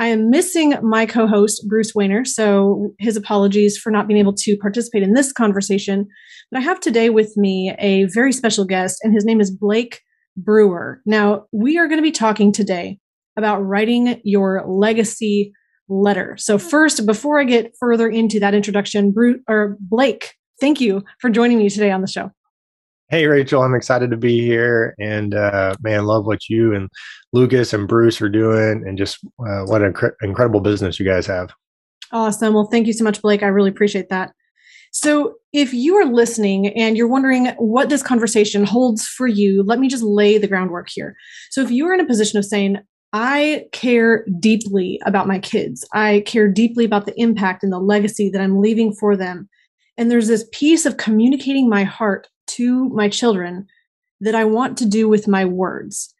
I am missing my co host, Bruce Wehner. So his apologies for not being able to participate in this conversation. But I have today with me a very special guest, and his name is Blake Brewer. Now, we are going to be talking today about writing your legacy letter. So, first, before I get further into that introduction, Bruce, or Blake, thank you for joining me today on the show. Hey, Rachel, I'm excited to be here. And uh, man, love what you and Lucas and Bruce are doing, and just uh, what an inc- incredible business you guys have. Awesome. Well, thank you so much, Blake. I really appreciate that. So, if you are listening and you're wondering what this conversation holds for you, let me just lay the groundwork here. So, if you are in a position of saying, I care deeply about my kids, I care deeply about the impact and the legacy that I'm leaving for them, and there's this piece of communicating my heart to my children that I want to do with my words.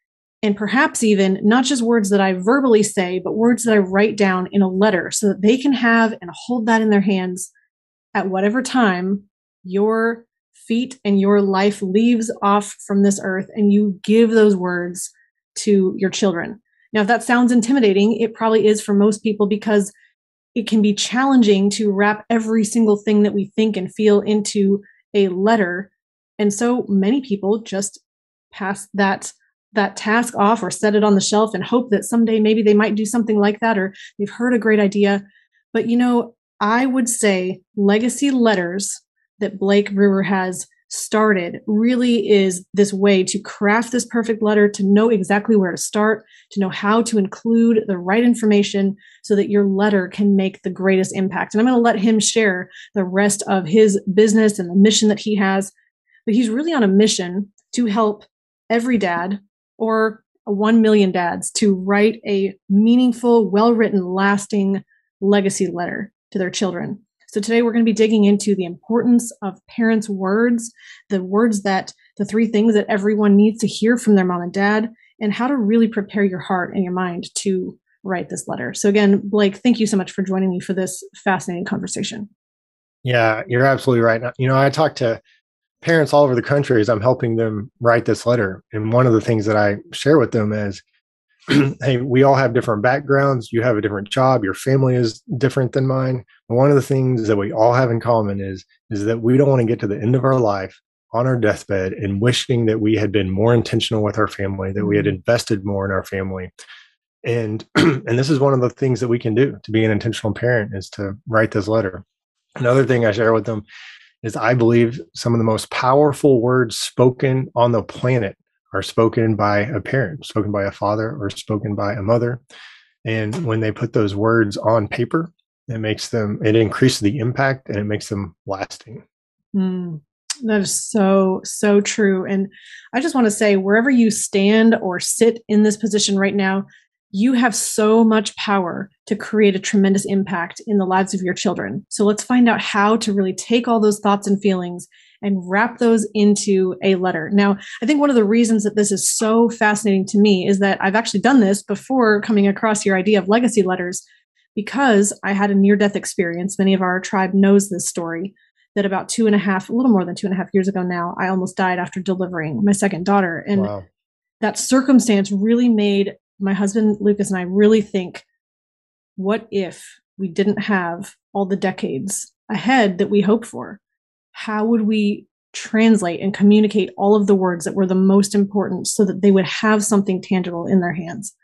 And perhaps even not just words that I verbally say, but words that I write down in a letter so that they can have and hold that in their hands at whatever time your feet and your life leaves off from this earth and you give those words to your children. Now, if that sounds intimidating, it probably is for most people because it can be challenging to wrap every single thing that we think and feel into a letter and so many people just pass that that task off or set it on the shelf and hope that someday maybe they might do something like that or they've heard a great idea. But you know, I would say legacy letters that Blake Brewer has started really is this way to craft this perfect letter, to know exactly where to start, to know how to include the right information so that your letter can make the greatest impact. And I'm going to let him share the rest of his business and the mission that he has but he's really on a mission to help every dad or 1 million dads to write a meaningful, well written, lasting legacy letter to their children. So today we're going to be digging into the importance of parents' words, the words that the three things that everyone needs to hear from their mom and dad, and how to really prepare your heart and your mind to write this letter. So again, Blake, thank you so much for joining me for this fascinating conversation. Yeah, you're absolutely right. You know, I talked to parents all over the country as I'm helping them write this letter. And one of the things that I share with them is, hey, we all have different backgrounds. You have a different job. Your family is different than mine. One of the things that we all have in common is, is that we don't want to get to the end of our life on our deathbed and wishing that we had been more intentional with our family, that we had mm-hmm. invested more in our family. And and this is one of the things that we can do to be an intentional parent is to write this letter. Another thing I share with them is I believe some of the most powerful words spoken on the planet are spoken by a parent, spoken by a father, or spoken by a mother. And when they put those words on paper, it makes them, it increases the impact and it makes them lasting. Mm, that is so, so true. And I just want to say, wherever you stand or sit in this position right now, you have so much power to create a tremendous impact in the lives of your children. So let's find out how to really take all those thoughts and feelings and wrap those into a letter. Now, I think one of the reasons that this is so fascinating to me is that I've actually done this before coming across your idea of legacy letters because I had a near death experience. Many of our tribe knows this story that about two and a half, a little more than two and a half years ago now, I almost died after delivering my second daughter. And wow. that circumstance really made my husband Lucas and I really think what if we didn't have all the decades ahead that we hope for? How would we translate and communicate all of the words that were the most important so that they would have something tangible in their hands?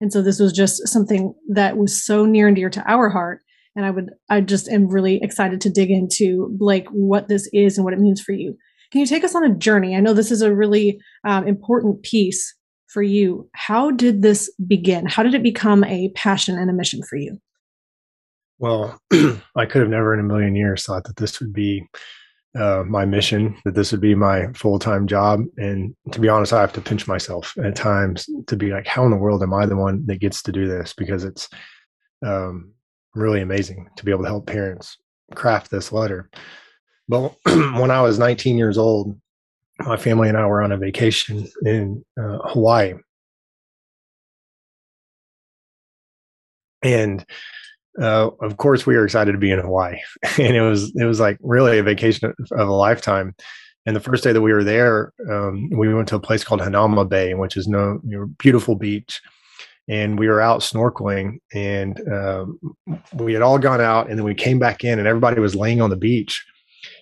And so this was just something that was so near and dear to our heart. And I would, I just am really excited to dig into Blake, what this is and what it means for you. Can you take us on a journey? I know this is a really um, important piece for you. How did this begin? How did it become a passion and a mission for you? Well, I could have never in a million years thought that this would be uh, my mission, that this would be my full time job. And to be honest, I have to pinch myself at times to be like, how in the world am I the one that gets to do this? Because it's um, really amazing to be able to help parents craft this letter. But when I was 19 years old, my family and I were on a vacation in uh, Hawaii. And uh, of course, we were excited to be in Hawaii, and it was it was like really a vacation of a lifetime. And the first day that we were there, um, we went to a place called Hanauma Bay, which is no you know, beautiful beach. And we were out snorkeling, and um, we had all gone out, and then we came back in, and everybody was laying on the beach,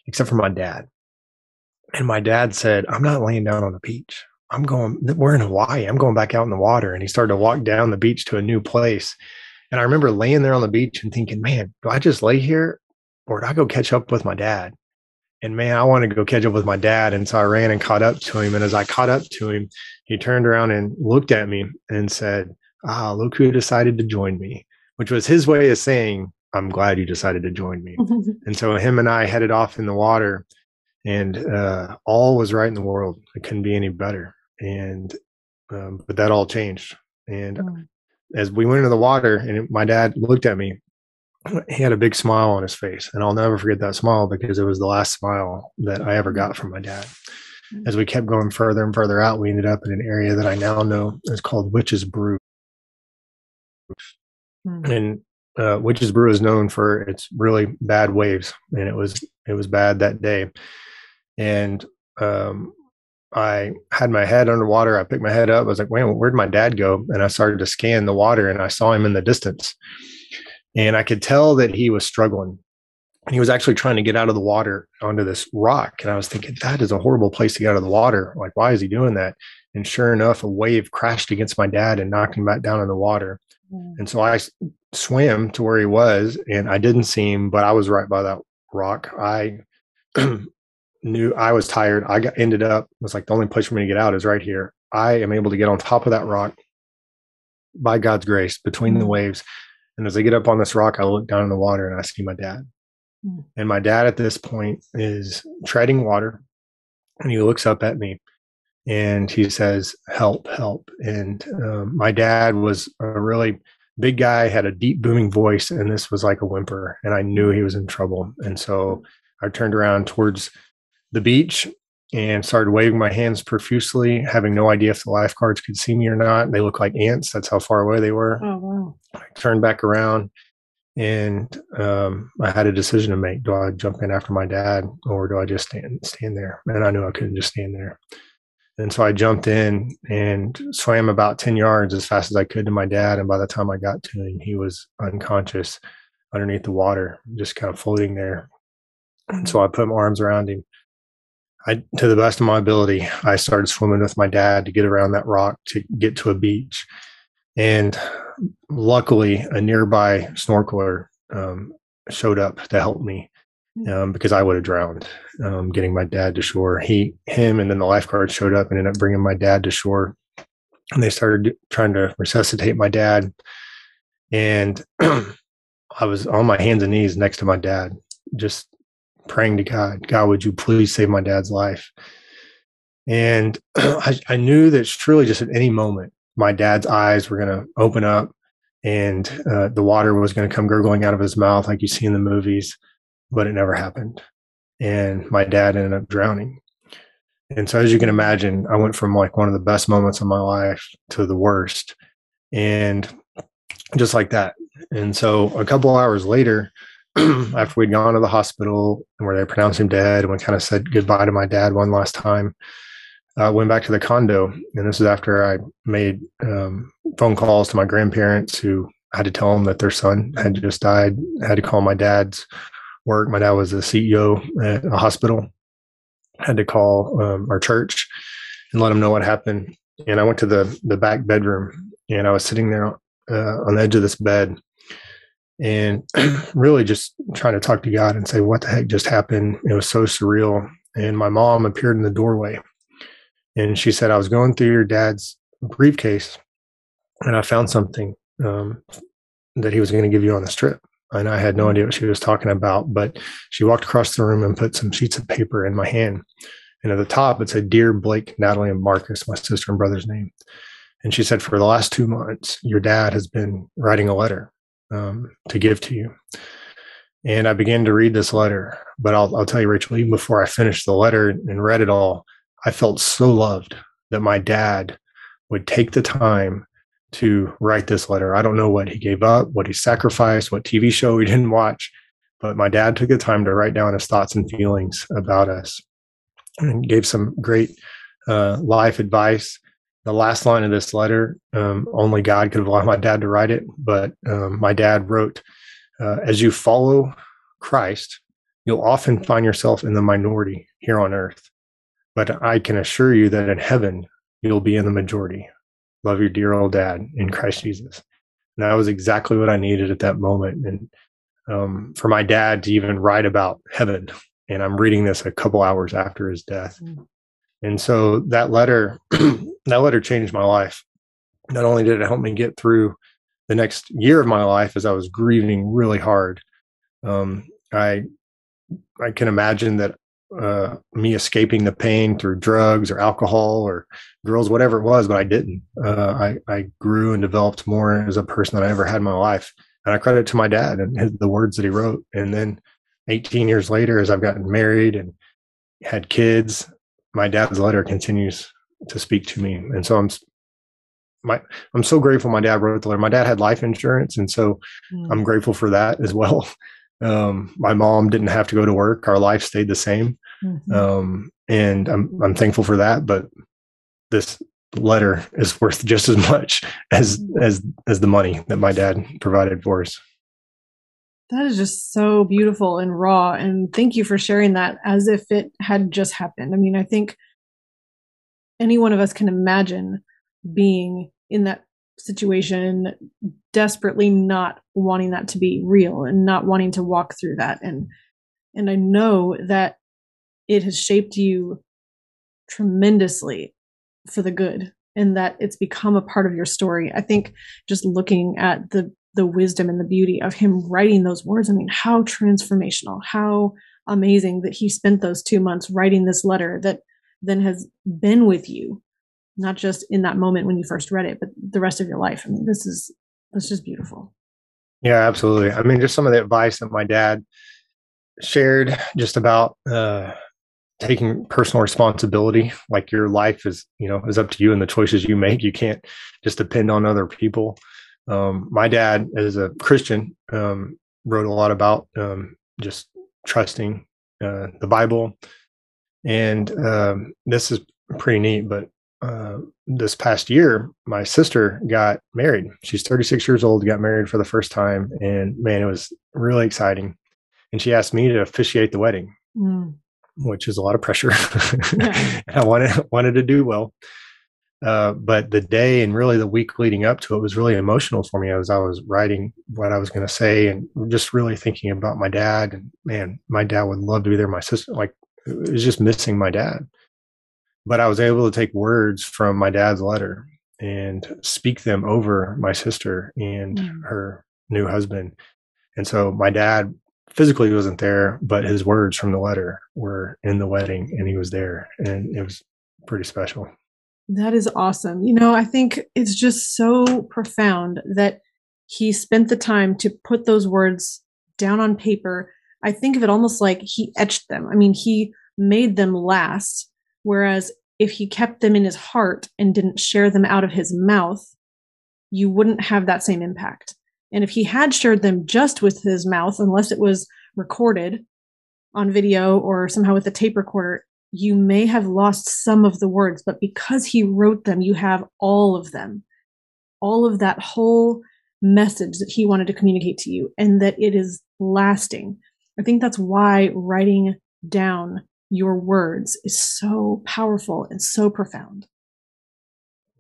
except for my dad. And my dad said, "I'm not laying down on the beach. I'm going. We're in Hawaii. I'm going back out in the water." And he started to walk down the beach to a new place. And I remember laying there on the beach and thinking, "Man, do I just lay here, or do I go catch up with my dad?" And man, I wanted to go catch up with my dad. And so I ran and caught up to him. And as I caught up to him, he turned around and looked at me and said, Ah, look who decided to join me, which was his way of saying, I'm glad you decided to join me. and so him and I headed off in the water, and uh, all was right in the world. It couldn't be any better. And, um, but that all changed. And mm. as we went into the water, and my dad looked at me he had a big smile on his face and i'll never forget that smile because it was the last smile that i ever got from my dad mm. as we kept going further and further out we ended up in an area that i now know is called witch's brew mm. and uh, witch's brew is known for its really bad waves and it was it was bad that day and um, I had my head underwater. I picked my head up. I was like, wait, where'd my dad go? And I started to scan the water and I saw him in the distance and I could tell that he was struggling. And he was actually trying to get out of the water onto this rock. And I was thinking, that is a horrible place to get out of the water. Like, why is he doing that? And sure enough, a wave crashed against my dad and knocked him back down in the water. Mm. And so I swam to where he was, and I didn't see him, but I was right by that rock. I knew I was tired. I got, ended up, was like, the only place for me to get out is right here. I am able to get on top of that rock by God's grace between mm. the waves and as I get up on this rock, I look down in the water and I see my dad. Mm. And my dad at this point is treading water and he looks up at me and he says, Help, help. And um, my dad was a really big guy, had a deep booming voice, and this was like a whimper. And I knew he was in trouble. And so I turned around towards the beach and started waving my hands profusely, having no idea if the lifeguards could see me or not. They looked like ants. That's how far away they were. Oh, wow. I turned back around and um, I had a decision to make. Do I jump in after my dad or do I just stand stand there? And I knew I couldn't just stand there. And so I jumped in and swam about 10 yards as fast as I could to my dad. And by the time I got to him, he was unconscious underneath the water, just kind of floating there. And so I put my arms around him I, to the best of my ability, I started swimming with my dad to get around that rock to get to a beach. And luckily, a nearby snorkeler um, showed up to help me um, because I would have drowned um, getting my dad to shore. He, him, and then the lifeguard showed up and ended up bringing my dad to shore. And they started trying to resuscitate my dad. And I was on my hands and knees next to my dad, just praying to God, God, would you please save my dad's life? And I, I knew that truly just at any moment, my dad's eyes were going to open up and uh, the water was going to come gurgling out of his mouth like you see in the movies, but it never happened. And my dad ended up drowning. And so, as you can imagine, I went from like one of the best moments of my life to the worst. And just like that. And so, a couple hours later, after we'd gone to the hospital and where they pronounced him dead, and we kind of said goodbye to my dad one last time. Uh, went back to the condo, and this is after I made um, phone calls to my grandparents who had to tell them that their son had just died. I had to call my dad's work. My dad was a CEO at a hospital. I had to call um, our church and let them know what happened. And I went to the the back bedroom, and I was sitting there uh, on the edge of this bed, and really just trying to talk to God and say, what the heck just happened? It was so surreal. And my mom appeared in the doorway and she said, I was going through your dad's briefcase and I found something um, that he was going to give you on the trip. And I had no idea what she was talking about, but she walked across the room and put some sheets of paper in my hand. And at the top, it said, Dear Blake, Natalie, and Marcus, my sister and brother's name. And she said, For the last two months, your dad has been writing a letter um, to give to you. And I began to read this letter. But I'll, I'll tell you, Rachel, even before I finished the letter and read it all, I felt so loved that my dad would take the time to write this letter. I don't know what he gave up, what he sacrificed, what TV show he didn't watch, but my dad took the time to write down his thoughts and feelings about us and gave some great uh, life advice. The last line of this letter, um, only God could have allowed my dad to write it, but um, my dad wrote, uh, As you follow Christ, you'll often find yourself in the minority here on earth. But I can assure you that in heaven, you'll be in the majority. Love your dear old dad in Christ Jesus. And that was exactly what I needed at that moment. And um, for my dad to even write about heaven, and I'm reading this a couple hours after his death. Mm. And so that letter, that letter changed my life. Not only did it help me get through the next year of my life as I was grieving really hard, um, I I can imagine that uh, me escaping the pain through drugs or alcohol or girls, whatever it was, but I didn't. Uh, I, I grew and developed more as a person than I ever had in my life. And I credit to my dad and his, the words that he wrote. And then 18 years later, as I've gotten married and had kids, my dad's letter continues to speak to me. And so I'm my I'm so grateful my dad wrote the letter. My dad had life insurance, and so mm. I'm grateful for that as well. Um, my mom didn't have to go to work. Our life stayed the same. Mm-hmm. Um, and I'm, I'm thankful for that. But this letter is worth just as much as, mm-hmm. as, as the money that my dad provided for us. That is just so beautiful and raw. And thank you for sharing that as if it had just happened. I mean, I think any one of us can imagine being in that situation desperately not wanting that to be real and not wanting to walk through that. And and i know that it has shaped you tremendously for the good and that it's become a part of your story. I think just looking at the the wisdom and the beauty of him writing those words i mean how transformational how amazing that he spent those 2 months writing this letter that then has been with you not just in that moment when you first read it, but the rest of your life. I mean, this is this is beautiful. Yeah, absolutely. I mean, just some of the advice that my dad shared just about uh, taking personal responsibility. Like your life is, you know, is up to you and the choices you make. You can't just depend on other people. Um, my dad, as a Christian, um, wrote a lot about um, just trusting uh, the Bible, and um, this is pretty neat. But uh, this past year, my sister got married. She's 36 years old, got married for the first time, and man, it was really exciting. And she asked me to officiate the wedding, mm. which is a lot of pressure. Yeah. I wanted wanted to do well, uh, but the day and really the week leading up to it was really emotional for me as I was writing what I was going to say and just really thinking about my dad. And man, my dad would love to be there. My sister, like, it was just missing my dad but I was able to take words from my dad's letter and speak them over my sister and mm. her new husband. And so my dad physically wasn't there, but his words from the letter were in the wedding and he was there. And it was pretty special. That is awesome. You know, I think it's just so profound that he spent the time to put those words down on paper. I think of it almost like he etched them. I mean, he made them last Whereas if he kept them in his heart and didn't share them out of his mouth, you wouldn't have that same impact. And if he had shared them just with his mouth, unless it was recorded on video or somehow with a tape recorder, you may have lost some of the words. But because he wrote them, you have all of them, all of that whole message that he wanted to communicate to you, and that it is lasting. I think that's why writing down your words is so powerful and so profound.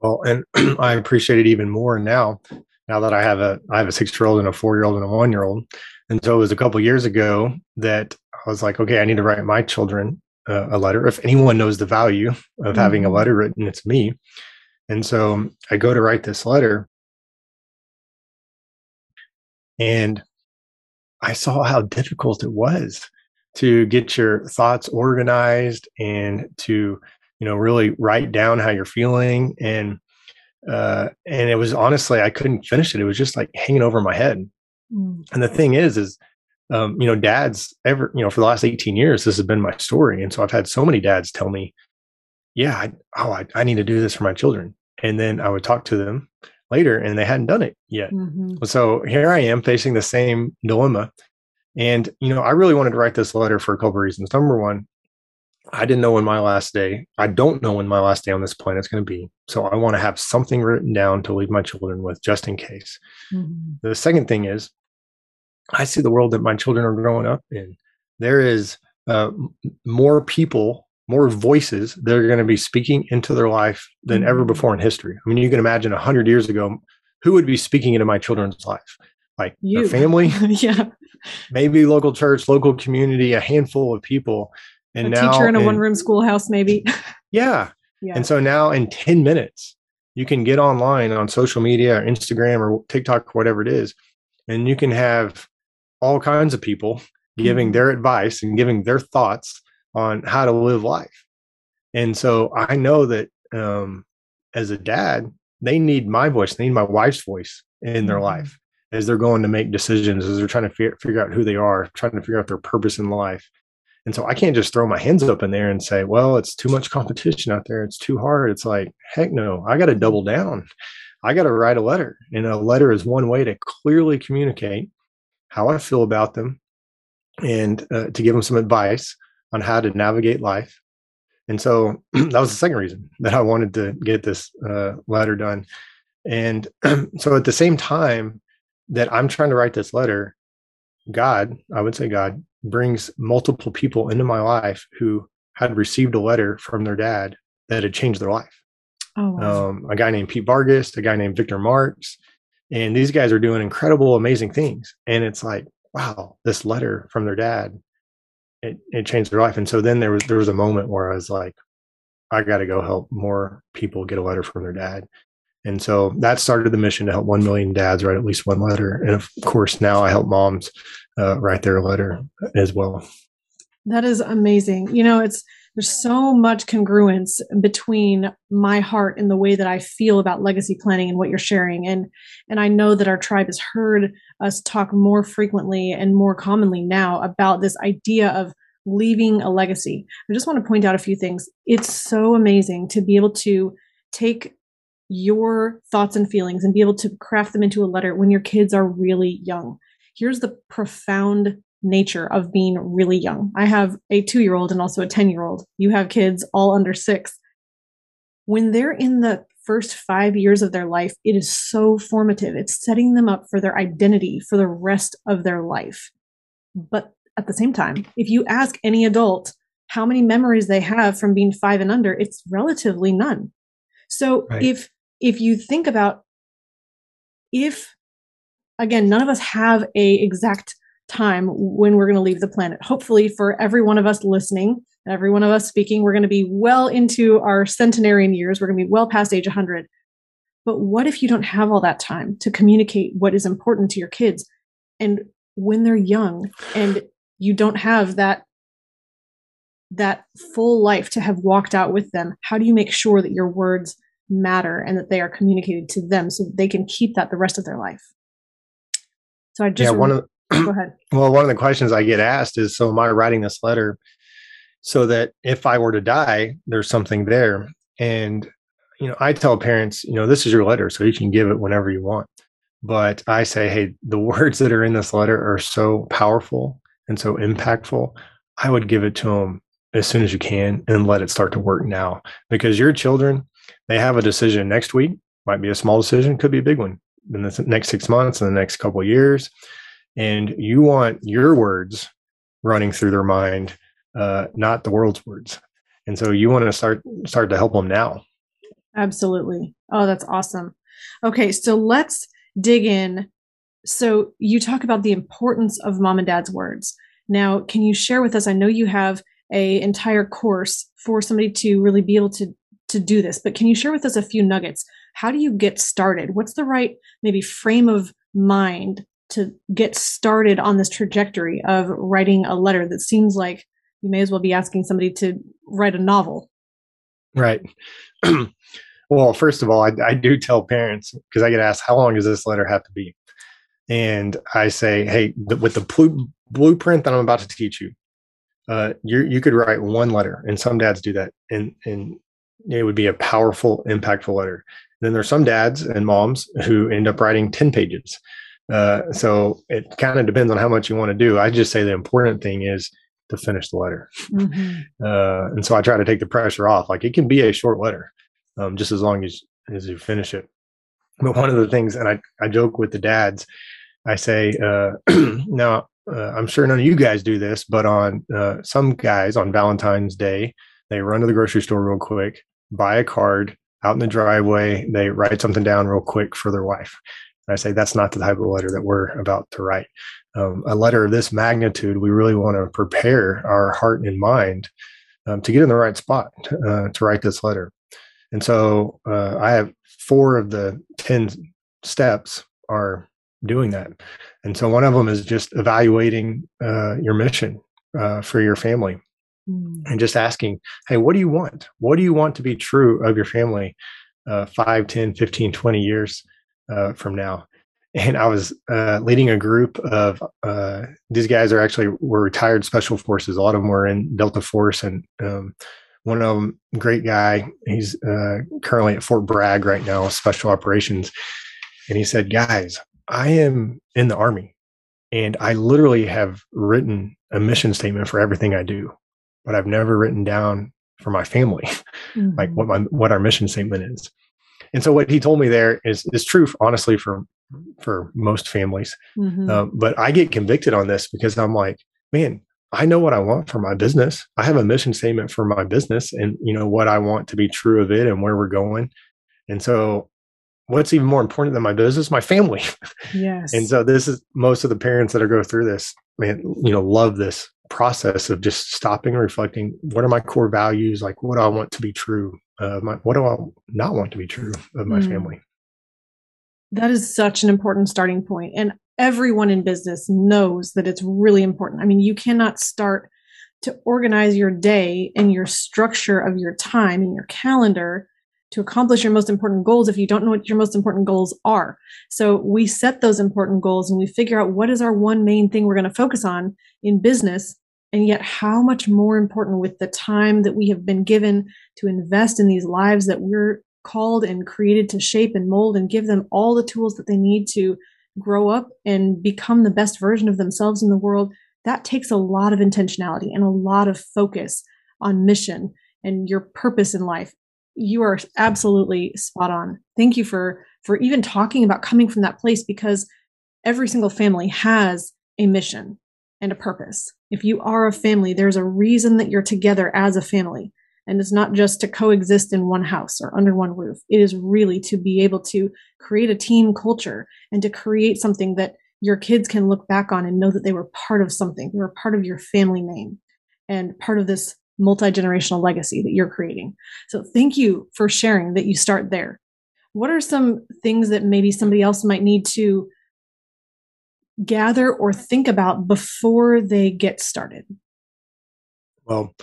Well, and I appreciate it even more now. Now that I have a I have a six year old and a four year old and a one year old, and so it was a couple years ago that I was like, okay, I need to write my children uh, a letter. If anyone knows the value of mm-hmm. having a mm-hmm. letter written, it's me. And so I go to write this letter, and I saw how difficult it was to get your thoughts organized and to you know really write down how you're feeling and uh and it was honestly i couldn't finish it it was just like hanging over my head mm. and the thing is is um, you know, dads ever, you know, for the last 18 years, this has been my story. And so I've had so many dads tell me, yeah, I, oh, I, I need to do this for my children. And then I would talk to them later and they hadn't done it yet. Mm-hmm. So here I am facing the same dilemma. And, you know, I really wanted to write this letter for a couple of reasons. Number one, I didn't know when my last day, I don't know when my last day on this planet is going to be. So I want to have something written down to leave my children with just in case. Mm-hmm. The second thing is, I see the world that my children are growing up in. There is uh, more people, more voices that are going to be speaking into their life than ever mm-hmm. before in history. I mean, you can imagine 100 years ago, who would be speaking into my children's life? Like you. their family? yeah. Maybe local church, local community, a handful of people. And a now, teacher in a one room schoolhouse, maybe. yeah. yeah. And so now in 10 minutes, you can get online on social media or Instagram or TikTok, or whatever it is, and you can have all kinds of people giving mm-hmm. their advice and giving their thoughts on how to live life. And so I know that um, as a dad, they need my voice, they need my wife's voice in their mm-hmm. life as they're going to make decisions, as they're trying to figure, figure out who they are, trying to figure out their purpose in life. And so I can't just throw my hands up in there and say, well, it's too much competition out there. It's too hard. It's like, heck no, I got to double down. I got to write a letter. And a letter is one way to clearly communicate how I feel about them and uh, to give them some advice on how to navigate life. And so that was the second reason that I wanted to get this uh, letter done. And so at the same time that I'm trying to write this letter, God, I would say God, brings multiple people into my life who had received a letter from their dad that had changed their life. Oh, wow. um, a guy named Pete Vargas, a guy named Victor Marx. and these guys are doing incredible, amazing things. And it's like, wow, this letter from their dad, it, it changed their life. And so then there was there was a moment where I was like, I got to go help more people get a letter from their dad. And so that started the mission to help 1 million dads write at least one letter. And of course, now I help moms uh, write their letter as well. That is amazing. You know, it's there's so much congruence between my heart and the way that I feel about legacy planning and what you're sharing. And and I know that our tribe has heard us talk more frequently and more commonly now about this idea of leaving a legacy. I just want to point out a few things. It's so amazing to be able to take your thoughts and feelings and be able to craft them into a letter when your kids are really young. Here's the profound nature of being really young. I have a two year old and also a 10 year old. You have kids all under six. When they're in the first five years of their life, it is so formative. It's setting them up for their identity for the rest of their life. But at the same time, if you ask any adult how many memories they have from being five and under, it's relatively none. So right. if if you think about if again none of us have a exact time when we're going to leave the planet. Hopefully, for every one of us listening, every one of us speaking, we're going to be well into our centenarian years. We're going to be well past age 100. But what if you don't have all that time to communicate what is important to your kids? And when they're young and you don't have that that full life to have walked out with them, how do you make sure that your words matter and that they are communicated to them so that they can keep that the rest of their life? So I just yeah, one of Mm-hmm. Go ahead. Well, one of the questions I get asked is so am I writing this letter so that if I were to die, there's something there? And, you know, I tell parents, you know, this is your letter, so you can give it whenever you want. But I say, hey, the words that are in this letter are so powerful and so impactful. I would give it to them as soon as you can and let it start to work now because your children, they have a decision next week, might be a small decision, could be a big one in the next six months, in the next couple of years and you want your words running through their mind uh, not the world's words. And so you want to start start to help them now. Absolutely. Oh that's awesome. Okay so let's dig in. So you talk about the importance of mom and dad's words. Now can you share with us i know you have a entire course for somebody to really be able to to do this but can you share with us a few nuggets? How do you get started? What's the right maybe frame of mind to get started on this trajectory of writing a letter that seems like you may as well be asking somebody to write a novel. Right. well, first of all, I, I do tell parents because I get asked, how long does this letter have to be? and I say, "Hey, with the pl- blueprint that I'm about to teach you, uh, you you could write one letter." And some dads do that, and and it would be a powerful, impactful letter. And then there's some dads and moms who end up writing ten pages. Uh, so it kind of depends on how much you want to do. I just say the important thing is to finish the letter. Mm-hmm. Uh, and so I try to take the pressure off. Like it can be a short letter, um, just as long as as you finish it. But one of the things, and I I joke with the dads, I say, uh, now uh, I'm sure none of you guys do this, but on uh, some guys on Valentine's Day, they run to the grocery store real quick, buy a card out in the driveway, they write something down real quick for their wife. And I say that's not the type of letter that we're about to write. Um, a letter of this magnitude, we really want to prepare our heart and mind um, to get in the right spot uh, to write this letter. And so uh, I have four of the 10 steps are doing that. And so one of them is just evaluating uh, your mission uh, for your family mm. and just asking, hey, what do you want? What do you want to be true of your family uh, 5, 10, 15, 20 years uh, from now? And I was uh, leading a group of uh, these guys are actually were retired special forces. A lot of them were in Delta Force, and um, one of them, great guy. He's uh, currently at Fort Bragg right now, special operations. And he said, "Guys, I am in the army and I literally have written a mission statement for everything I do, but I've never written down for my family, mm-hmm. like what my, what our mission statement is. And so what he told me there is, is true, honestly, for, for most families. Mm-hmm. Um, but I get convicted on this because I'm like, man, I know what I want for my business. I have a mission statement for my business and, you know, what I want to be true of it and where we're going. And so what's even more important than my business my family yes and so this is most of the parents that are go through this man you know love this process of just stopping and reflecting what are my core values like what do i want to be true of my what do i not want to be true of my mm. family that is such an important starting point and everyone in business knows that it's really important i mean you cannot start to organize your day and your structure of your time and your calendar to accomplish your most important goals if you don't know what your most important goals are. So we set those important goals and we figure out what is our one main thing we're going to focus on in business. And yet, how much more important with the time that we have been given to invest in these lives that we're called and created to shape and mold and give them all the tools that they need to grow up and become the best version of themselves in the world. That takes a lot of intentionality and a lot of focus on mission and your purpose in life you are absolutely spot on. Thank you for for even talking about coming from that place because every single family has a mission and a purpose. If you are a family, there's a reason that you're together as a family. And it's not just to coexist in one house or under one roof. It is really to be able to create a team culture and to create something that your kids can look back on and know that they were part of something. They were part of your family name and part of this multi generational legacy that you're creating. So thank you for sharing that you start there. What are some things that maybe somebody else might need to gather or think about before they get started? Well,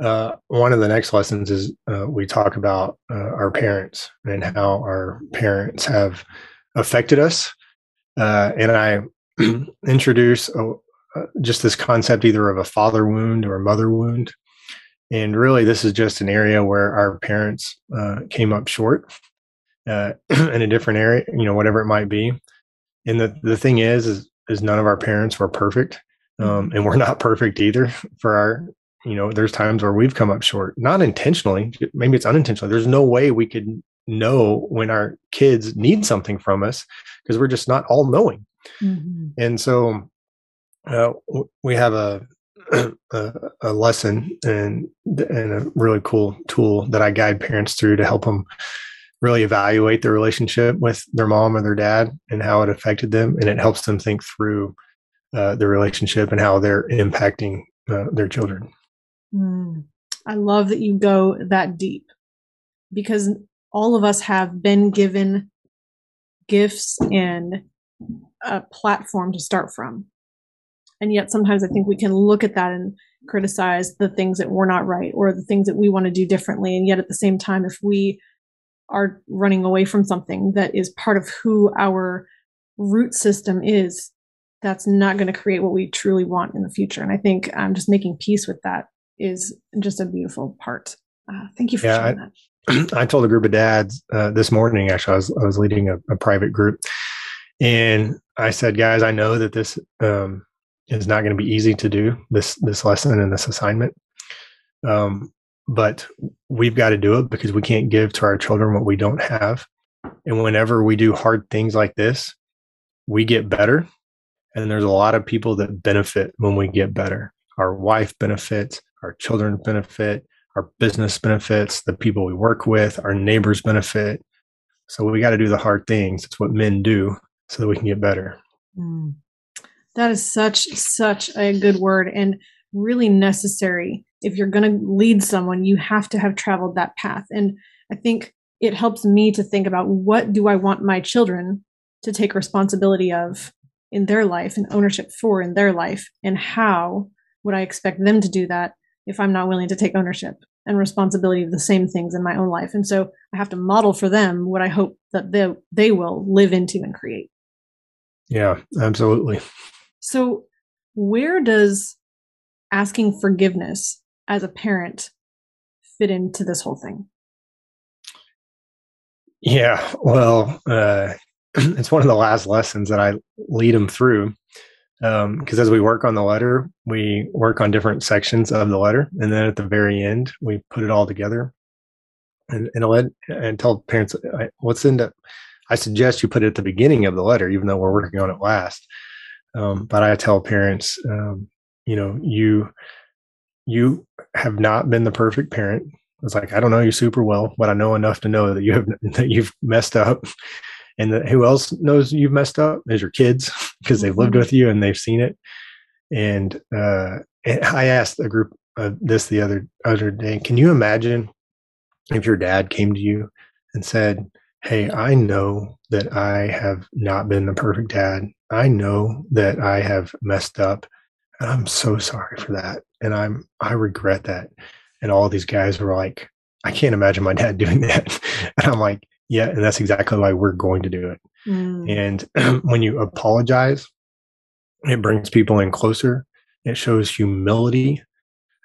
uh, one of the next lessons is uh, we talk about uh, our parents and how our parents have affected us. Uh, and I introduce uh, just this concept either of a father wound or a mother wound. And really, this is just an area where our parents uh, came up short in a different area, you know, whatever it might be. And the, the thing is, is, is none of our parents were perfect. Um, mm-hmm. and we're not perfect either for our, you know, there's times where we've come up short, not intentionally, maybe it's unintentional. There's no way we could know when our kids need something from us because we're just not all knowing. Mm-hmm. And so uh, we have a a, a, lesson and and a really cool tool that I guide parents through to help them really evaluate their relationship with their mom or their dad and how it affected them, and it helps them think through uh, the relationship and how they're impacting uh, their children. Mm. I love that you go that deep because all of us have been given gifts and a platform to start from and yet sometimes i think we can look at that and criticize the things that were not right or the things that we want to do differently and yet at the same time if we are running away from something that is part of who our root system is, that's not going to create what we truly want in the future. And I think um, just making peace with that is just a beautiful part. Uh, thank you for yeah, sharing I, that. I told a group of dads uh, this morning. Actually, I was I was leading a, a, private group, and I said, guys, I know that this um, is not going to be easy to do this this lesson and this assignment, um, but we've got to do it because we can't give to our children what we don't have. And whenever we do hard things like this, we get better. And there's a lot of people that benefit when we get better. Our wife benefits, our children benefit, our business benefits, the people we work with, our neighbors benefit. So we got to do the hard things. It's what men do so that we can get better. Mm. That is such, such a good word and really necessary. If you're going to lead someone, you have to have traveled that path. And I think it helps me to think about what do I want my children to take responsibility of in their life and ownership for in their life and how would I expect them to do that if I'm not willing to take ownership and responsibility of the same things in my own life. And so I have to model for them what I hope that they, they will live into and create. Yeah, absolutely. So, where does asking forgiveness as a parent fit into this whole thing? Yeah, well, uh, it's one of the last lessons that I lead them through because um, as we work on the letter, we work on different sections of the letter, and then at the very end, we put it all together. And and, let, and tell parents what's in the. I suggest you put it at the beginning of the letter, even though we're working on it last. Um, but I tell parents, um, you know, you you have not been the perfect parent. It's like I don't know you super well, but I know enough to know that you have that you've messed up and the, who else knows you've messed up is your kids because they've lived mm-hmm. with you and they've seen it and, uh, and i asked a group of this the other other day can you imagine if your dad came to you and said hey i know that i have not been the perfect dad i know that i have messed up and i'm so sorry for that and i'm i regret that and all these guys were like i can't imagine my dad doing that and i'm like yeah, and that's exactly why we're going to do it. Mm. And when you apologize, it brings people in closer. It shows humility.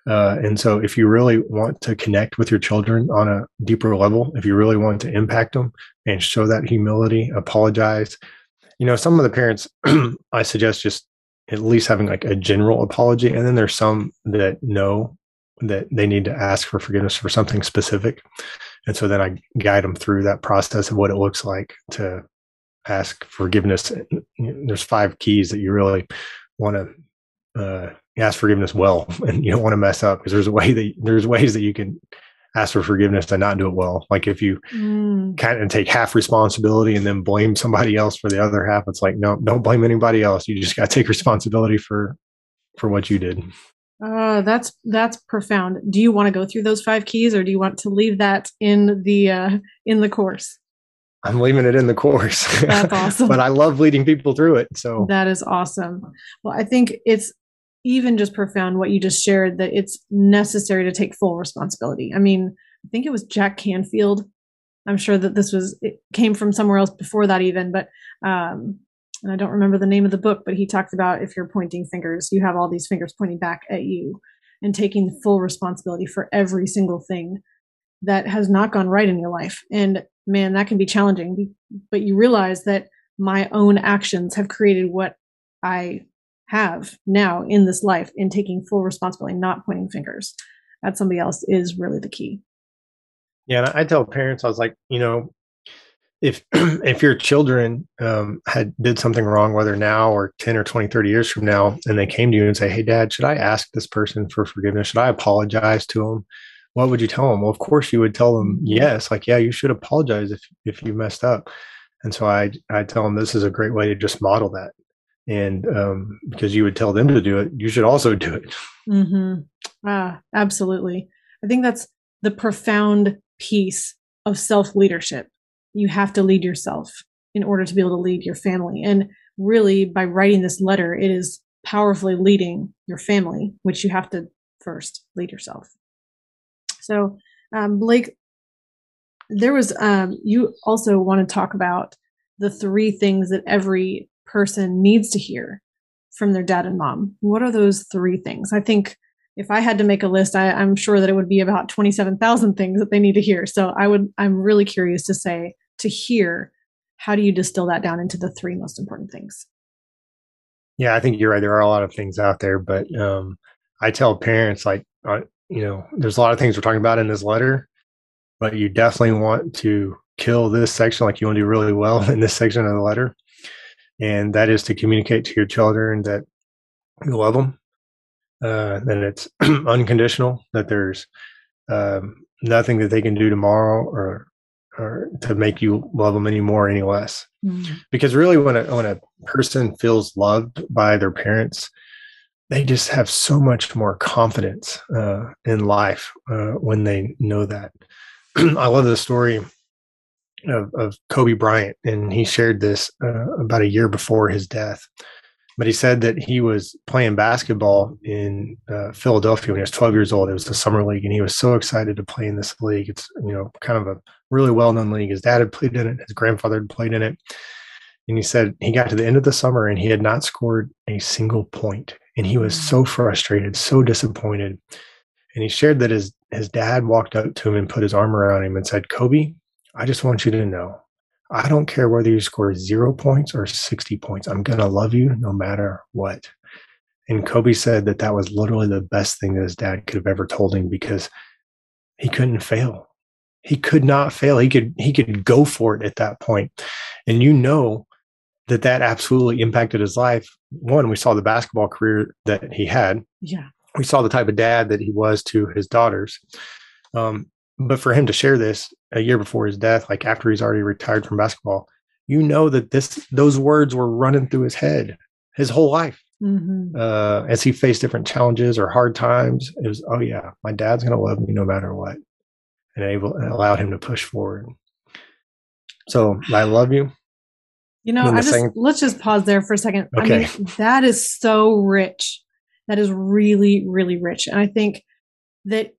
Uh, and so, if you really want to connect with your children on a deeper level, if you really want to impact them and show that humility, apologize. You know, some of the parents, I suggest just at least having like a general apology. And then there's some that know that they need to ask for forgiveness for something specific. And so then I guide them through that process of what it looks like to ask forgiveness. There's five keys that you really want to uh, ask forgiveness well, and you don't want to mess up because there's a way that there's ways that you can ask for forgiveness and not do it well. Like if you mm. kind of take half responsibility and then blame somebody else for the other half, it's like no, don't blame anybody else. You just got to take responsibility for for what you did. Uh, that's that's profound. Do you want to go through those five keys, or do you want to leave that in the uh, in the course? I'm leaving it in the course. That's awesome. but I love leading people through it. So that is awesome. Well, I think it's even just profound what you just shared that it's necessary to take full responsibility. I mean, I think it was Jack Canfield. I'm sure that this was it came from somewhere else before that even, but um, and I don't remember the name of the book, but he talked about if you're pointing fingers, you have all these fingers pointing back at you and taking full responsibility for every single thing that has not gone right in your life. And man, that can be challenging, but you realize that my own actions have created what I have now in this life in taking full responsibility, not pointing fingers at somebody else is really the key. Yeah, I tell parents, I was like, you know, if if your children um, had did something wrong whether now or 10 or 20 30 years from now and they came to you and say hey dad should i ask this person for forgiveness? Should i apologize to them what would you tell them well of course you would tell them yes like yeah you should apologize if if you messed up. And so i i tell them this is a great way to just model that and um, because you would tell them to do it you should also do it mm-hmm. ah absolutely i think that's the profound piece of self leadership you have to lead yourself in order to be able to lead your family. And really, by writing this letter, it is powerfully leading your family, which you have to first lead yourself. So, um, Blake, there was, um, you also want to talk about the three things that every person needs to hear from their dad and mom, what are those three things? I think if I had to make a list, I, am sure that it would be about 27,000 things that they need to hear. So I would, I'm really curious to say, to hear, how do you distill that down into the three most important things? Yeah, I think you're right. There are a lot of things out there, but um, I tell parents, like, uh, you know, there's a lot of things we're talking about in this letter, but you definitely want to kill this section, like you want to do really well in this section of the letter. And that is to communicate to your children that you love them uh, that it's unconditional, that there's um, nothing that they can do tomorrow or or to make you love them any more, any less. Mm-hmm. Because really, when a when a person feels loved by their parents, they just have so much more confidence uh, in life uh, when they know that. I love the story of, of Kobe Bryant, and he shared this uh, about a year before his death but he said that he was playing basketball in uh, Philadelphia when he was 12 years old. It was the summer league, and he was so excited to play in this league. It's you know kind of a really well-known league. His dad had played in it, his grandfather had played in it, and he said he got to the end of the summer and he had not scored a single point, and he was so mm. frustrated, so disappointed. And he shared that his his dad walked up to him and put his arm around him and said, "Kobe, I just want you to know I don't care whether you score zero points or 60 points. I'm going to love you no matter what. And Kobe said that that was literally the best thing that his dad could have ever told him because he couldn't fail. He could not fail. He could he could go for it at that point. And you know that that absolutely impacted his life. One, we saw the basketball career that he had. Yeah. We saw the type of dad that he was to his daughters. Um, but for him to share this a year before his death, like after he's already retired from basketball, you know that this those words were running through his head his whole life. Mm-hmm. Uh, as he faced different challenges or hard times, it was, oh yeah, my dad's gonna love me no matter what, and able and allowed him to push forward. So I love you. You know, I just second- let's just pause there for a second. Okay. I mean, that is so rich. That is really, really rich. And I think that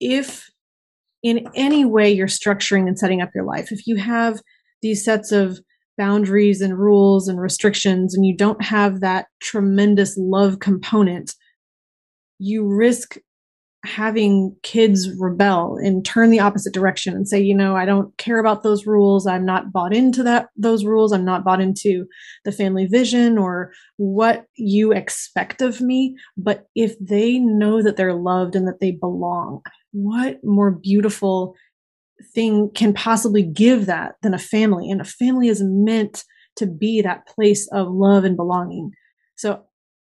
if in any way you're structuring and setting up your life. If you have these sets of boundaries and rules and restrictions and you don't have that tremendous love component, you risk having kids rebel and turn the opposite direction and say you know i don't care about those rules. I'm not bought into that those rules. I'm not bought into the family vision or what you expect of me. But if they know that they're loved and that they belong what more beautiful thing can possibly give that than a family? And a family is meant to be that place of love and belonging. So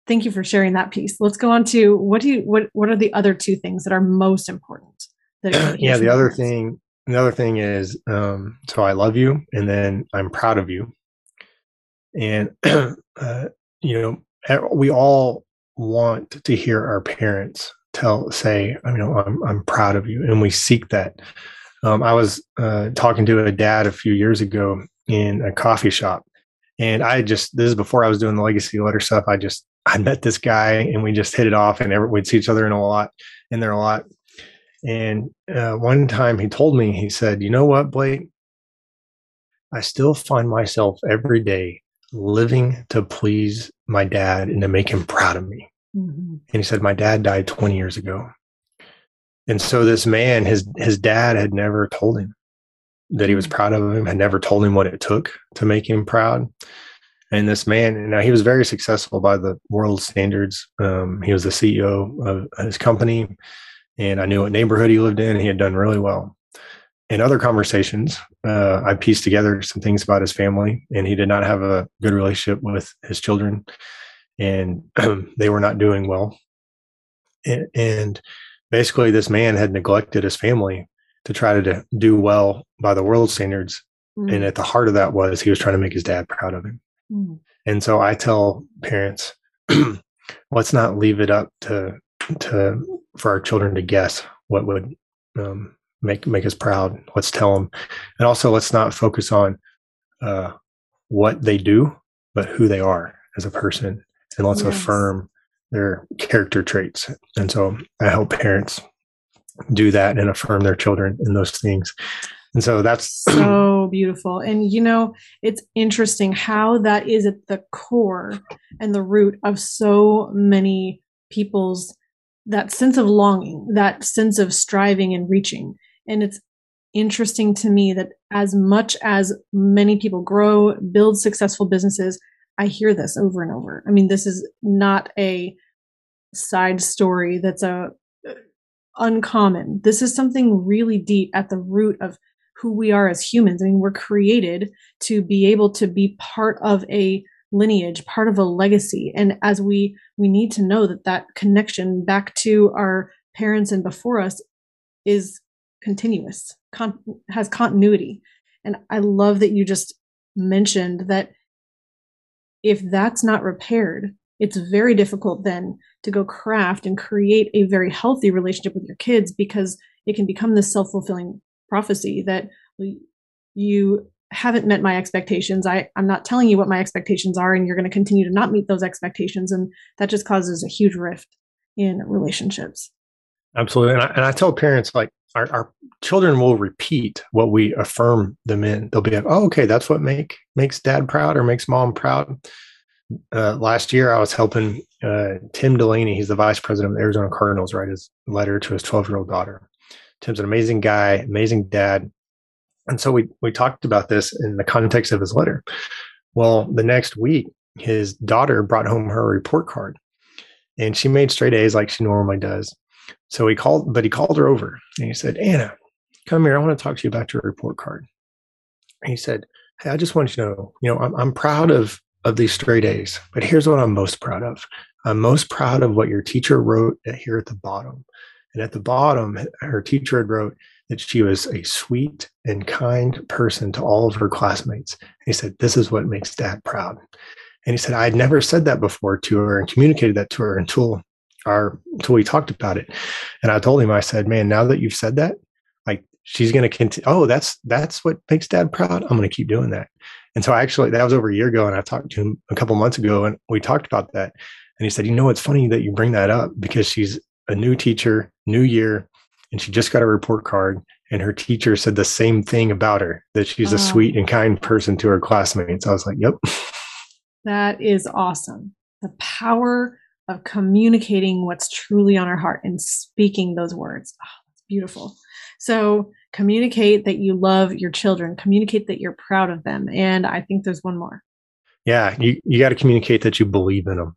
thank you for sharing that piece. Let's go on to what do you what what are the other two things that are most important? That yeah, the other thing the other thing is um so I love you and then I'm proud of you. And uh, you know, we all want to hear our parents tell say you know i'm, I'm proud of you. And we seek that. Um, i was uh, talking to a dad a few years ago in a coffee shop. And i just this is before i was doing the legacy letter stuff. I just i met this guy and we just hit it off and every, we'd see each other in a lot in there a lot. And uh, one time he told me he said you know what blake? I still find myself every day living to please my dad and to make him proud of me Mm-hmm. And he said, My dad died 20 years ago. And so this man, his his dad had never told him that he was mm-hmm. proud of him, had never told him what it took to make him proud. And this man, now he was very successful by the world standards. Um, he was the CEO of his company, and I knew what neighborhood he lived in. He had done really well. In other conversations, uh, I pieced together some things about his family, and he did not have a good relationship with his children and they were not doing well. And, and, basically, this man had neglected his family to try to do well by the world standards. Mm. And at the heart of that was he was trying to make his dad proud of him. Mm. And so I tell parents, let's not leave it up to to for our children to guess what would um, make make us proud. Let's tell them, and also let's not focus on uh, what they do, but who they are as a person and let's yes. affirm their character traits. And so I help parents do that and affirm their children in those things. And so that's so beautiful. And you know, it's interesting how that is at the core and the root of so many people's that sense of longing, that sense of striving and reaching. And it's interesting to me that as much as many people grow, build successful businesses, I hear this over and over. I mean, this is not a side story that's a uh, uncommon. This is something really deep at the root of who we are as humans. I mean, we're created to be able to be part of a lineage, part of a legacy. And as we we need to know that that connection back to our parents and before us is continuous, con- has continuity. And I love that you just mentioned that if that's not repaired, it's very difficult then to go craft and create a very healthy relationship with your kids because it can become this self-fulfilling prophecy that you haven't met my expectations. I, I'm not telling you what my expectations are, and you're going to continue to not meet those expectations. And that just causes a huge rift in relationships. Absolutely. And I, and I tell parents, like, our, our children will repeat what we affirm them in. They'll be like, "Oh, okay, that's what make makes dad proud or makes mom proud." Uh, last year, I was helping uh, Tim Delaney. He's the vice president of the Arizona Cardinals. Write his letter to his 12 year old daughter. Tim's an amazing guy, amazing dad, and so we we talked about this in the context of his letter. Well, the next week, his daughter brought home her report card, and she made straight A's like she normally does. So he called, but he called her over and he said, Anna, come here. I want to talk to you about your report card. And he said, Hey, I just want you to know, you know, I'm, I'm proud of, of these straight A's, but here's what I'm most proud of. I'm most proud of what your teacher wrote here at the bottom. And at the bottom, her teacher had wrote that she was a sweet and kind person to all of her classmates. And he said, This is what makes dad proud. And he said, I had never said that before to her and communicated that to her until our until we talked about it. And I told him, I said, man, now that you've said that, like she's going to continue. Oh, that's, that's what makes dad proud. I'm going to keep doing that. And so actually that was over a year ago. And I talked to him a couple months ago and we talked about that. And he said, you know, it's funny that you bring that up because she's a new teacher, new year, and she just got a report card and her teacher said the same thing about her that she's a oh. sweet and kind person to her classmates. I was like, yep. That is awesome. The power of communicating what's truly on our heart and speaking those words. Ah, oh, it's beautiful. So communicate that you love your children, communicate that you're proud of them. And I think there's one more. Yeah, you, you got to communicate that you believe in them.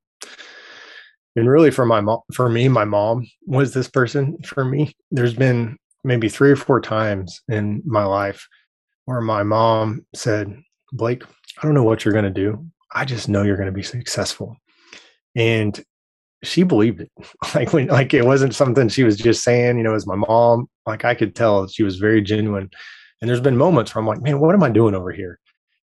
And really for my mom, for me, my mom was this person for me. There's been maybe three or four times in my life where my mom said, Blake, I don't know what you're going to do. I just know you're going to be successful. And she believed it. Like when like it wasn't something she was just saying, you know, as my mom, like I could tell she was very genuine. And there's been moments where I'm like, man, what am I doing over here?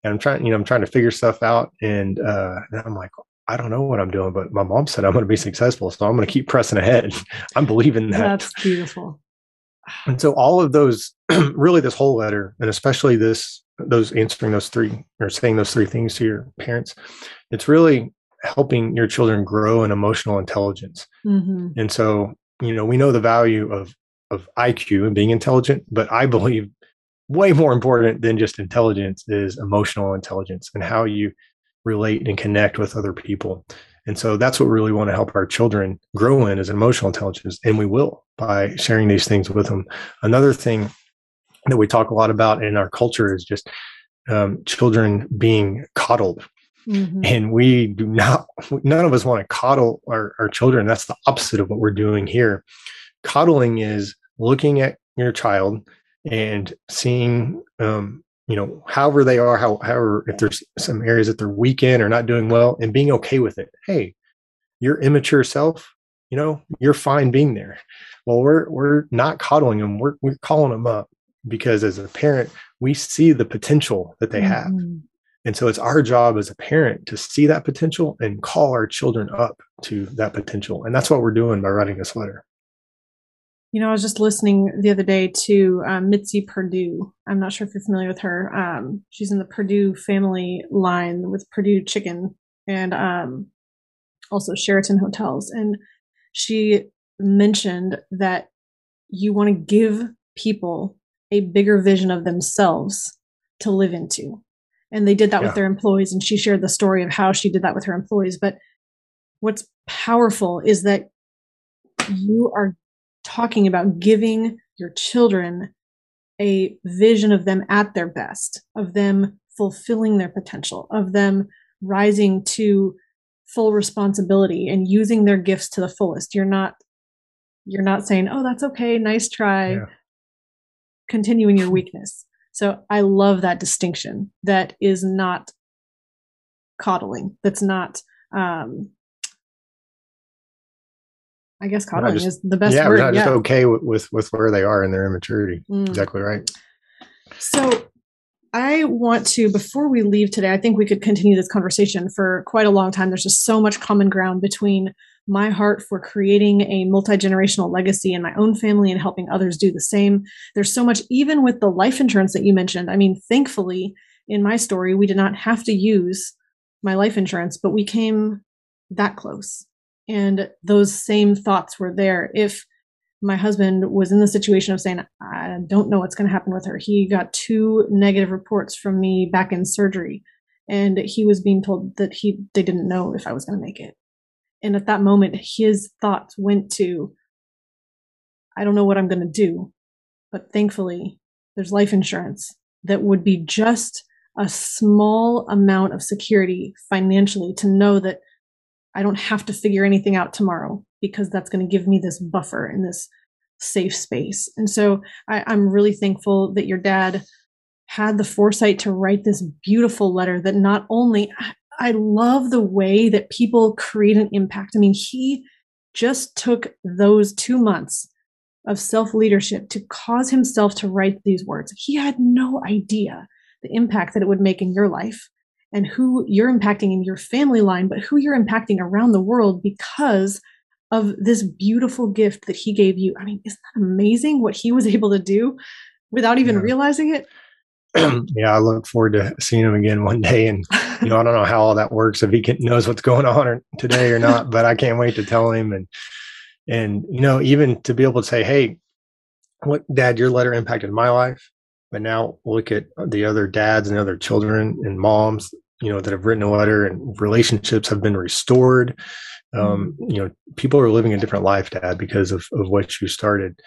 And I'm trying, you know, I'm trying to figure stuff out. And uh and I'm like, I don't know what I'm doing, but my mom said I'm gonna be successful. So I'm gonna keep pressing ahead. I'm believing that. That's beautiful. And so all of those really this whole letter, and especially this those answering those three or saying those three things to your parents, it's really helping your children grow in emotional intelligence. Mm-hmm. And so, you know, we know the value of of IQ and being intelligent, but I believe way more important than just intelligence is emotional intelligence and how you relate and connect with other people. And so that's what we really want to help our children grow in is emotional intelligence. And we will by sharing these things with them. Another thing that we talk a lot about in our culture is just um, children being coddled Mm-hmm. And we do not, none of us want to coddle our, our children. That's the opposite of what we're doing here. Coddling is looking at your child and seeing, um, you know, however they are, how, however, if there's some areas that they're weak in or not doing well and being okay with it. Hey, your immature self, you know, you're fine being there. Well, we're, we're not coddling them. We're, we're calling them up because as a parent, we see the potential that they mm-hmm. And so it's our job as a parent to see that potential and call our children up to that potential. And that's what we're doing by writing this letter. You know, I was just listening the other day to um, Mitzi Perdue. I'm not sure if you're familiar with her. Um, she's in the Perdue family line with Perdue Chicken and um, also Sheraton Hotels. And she mentioned that you want to give people a bigger vision of themselves to live into. And they did that yeah. with their employees. And she shared the story of how she did that with her employees. But what's powerful is that you are talking about giving your children a vision of them at their best, of them fulfilling their potential, of them rising to full responsibility and using their gifts to the fullest. You're not you're not saying, "Oh, that's okay, nice try." Yeah. Continuing your weakness. So I love that distinction. That is not coddling. That's not um I guess coddling just, is the best yeah, word. We're not yeah. just okay with, with, with where they are in their immaturity. Mm. Exactly right. So I want to, before we leave today, I think we could continue this conversation for quite a long time. There's just so much common ground between my heart for creating a multi generational legacy in my own family and helping others do the same. There's so much, even with the life insurance that you mentioned. I mean, thankfully, in my story, we did not have to use my life insurance, but we came that close. And those same thoughts were there. If my husband was in the situation of saying, I don't know what's going to happen with her. He got two negative reports from me back in surgery, and he was being told that he they didn't know if I was going to make it. And at that moment, his thoughts went to, I don't know what I'm going to do. But thankfully, there's life insurance that would be just a small amount of security financially to know that I don't have to figure anything out tomorrow because that's going to give me this buffer and this safe space. And so I, I'm really thankful that your dad had the foresight to write this beautiful letter that not only I love the way that people create an impact. I mean, he just took those two months of self leadership to cause himself to write these words. He had no idea the impact that it would make in your life and who you're impacting in your family line, but who you're impacting around the world because of this beautiful gift that he gave you. I mean, isn't that amazing what he was able to do without even yeah. realizing it? yeah, I look forward to seeing him again one day. And, you know, I don't know how all that works, if he can, knows what's going on or, today or not, but I can't wait to tell him. And, and, you know, even to be able to say, Hey, what dad, your letter impacted my life. But now look at the other dads and other children and moms, you know, that have written a letter and relationships have been restored um, you know people are living a different life dad because of, of what you started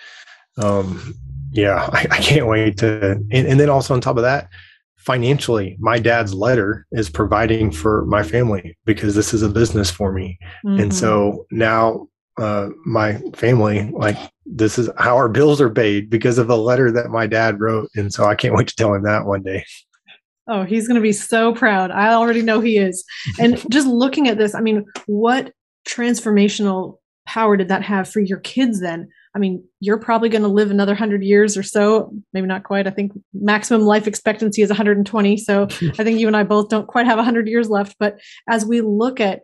um, yeah I, I, can't wait to and, and, then also on top of that financially my dad's letter is providing for my family because this is a business for me mm-hmm. and so now uh, my family like this is how our bills are paid because of a letter that my dad wrote and so i can't wait to tell him that one day Oh, he's going to be so proud. I already know he is. And just looking at this, I mean, what transformational power did that have for your kids then? I mean, you're probably going to live another 100 years or so, maybe not quite. I think maximum life expectancy is 120. So I think you and I both don't quite have 100 years left. But as we look at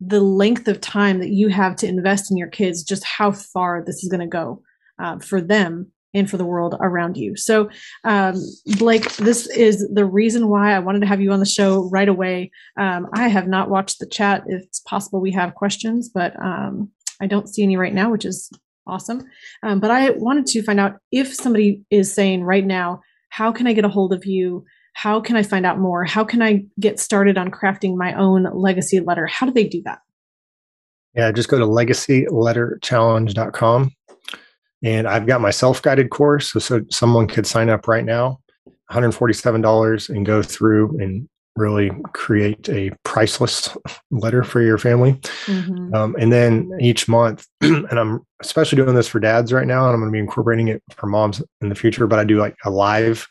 the length of time that you have to invest in your kids, just how far this is going to go uh, for them, and for the world around you. So, um, Blake, this is the reason why I wanted to have you on the show right away. Um, I have not watched the chat. It's possible we have questions, but um, I don't see any right now, which is awesome. Um, but I wanted to find out if somebody is saying right now, how can I get a hold of you? How can I find out more? How can I get started on crafting my own legacy letter? How do they do that? Yeah, just go to legacyletterchallenge.com and I've got my self guided course. So, so someone could sign up right now, $147 and go through and really create a priceless letter for your family. Mm-hmm. Um, and then each month, and I'm especially doing this for dads right now, and I'm going to be incorporating it for moms in the future, but I do like a live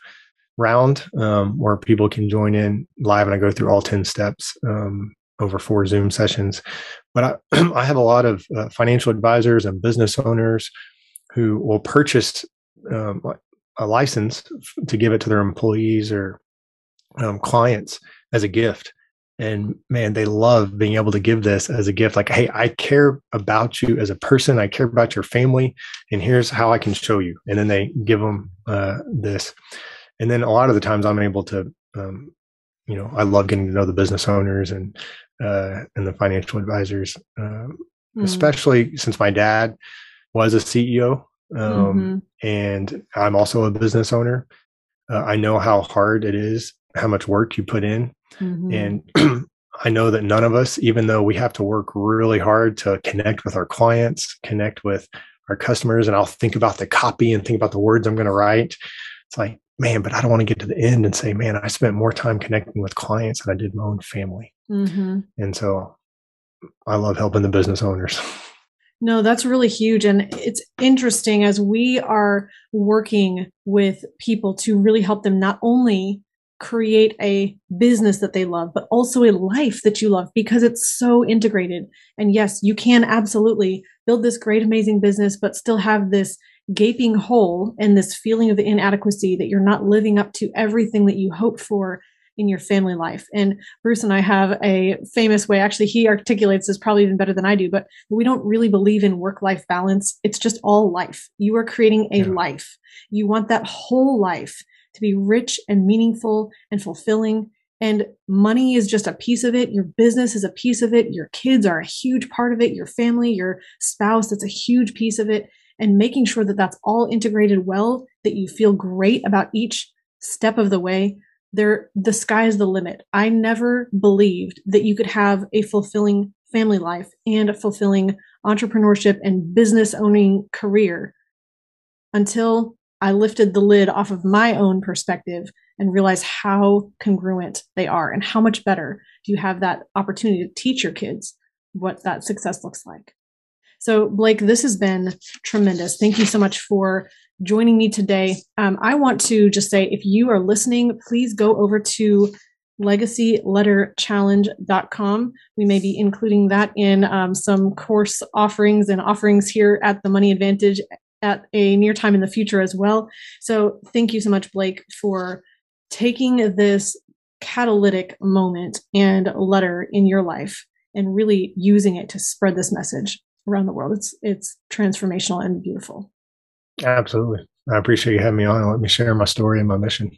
round um, where people can join in live and I go through all 10 steps um, over four Zoom sessions. But I, I have a lot of uh, financial advisors and business owners who will purchase um, a license to give it to their employees or um, clients as a gift. And man, they love being able to give this as a gift. Like, hey, I care about you as a person. I care about your family, and here's how I can show you. And then they give them uh, this. And then a lot of the times, I'm able to, um, you know, I love getting to know the business owners and uh, and the financial advisors, mm. especially since my dad was a CEO Um, mm-hmm. And I'm also a business owner. Uh, I know how hard it is, how much work you put in. Mm-hmm. And I know that none of us, even though we have to work really hard to connect with our clients, connect with our customers, and I'll think about the copy and think about the words I'm going to write. It's like, man, but I don't want to get to the end and say, man, I spent more time connecting with clients than I did my own family. Mm-hmm. And so I love helping the business owners. No, that's really huge. And it's interesting as we are working with people to really help them not only create a business that they love, but also a life that you love because it's so integrated. And yes, you can absolutely build this great, amazing business, but still have this gaping hole and this feeling of inadequacy that you're not living up to everything that you hoped for in your family life. And Bruce and I have a famous way, actually, he articulates this probably even better than I do, but we don't really believe in work life balance. It's just all life. You are creating a yeah. life. You want that whole life to be rich and meaningful and fulfilling. And money is just a piece of it. Your business is a piece of it. Your kids are a huge part of it. Your family, your spouse, that's a huge piece of it. And making sure that that's all integrated well, that you feel great about each step of the way there the sky is the limit. I never believed that you could have a fulfilling family life and a fulfilling entrepreneurship and business owning career until I lifted the lid off of my own perspective and realized how congruent they are and how much better do you have that opportunity to teach your kids what that success looks like. So, Blake, this has been tremendous. Thank you so much for joining me today. Um, I want to just say if you are listening, please go over to legacyletterchallenge.com. We may be including that in um, some course offerings and offerings here at the Money Advantage at a near time in the future as well. So, thank you so much, Blake, for taking this catalytic moment and letter in your life and really using it to spread this message around the world. It's it's transformational and beautiful. Absolutely. I appreciate you having me on and let me share my story and my mission.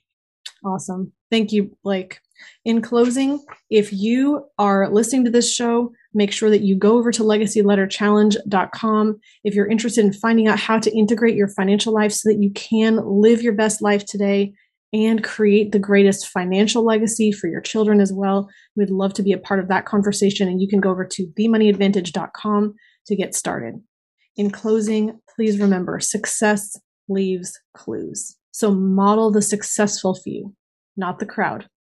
Awesome. Thank you, Blake. In closing, if you are listening to this show, make sure that you go over to legacyletterchallenge.com. If you're interested in finding out how to integrate your financial life so that you can live your best life today and create the greatest financial legacy for your children as well, we'd love to be a part of that conversation. And you can go over to themoneyadvantage.com to get started. In closing, please remember success leaves clues. So model the successful few, not the crowd,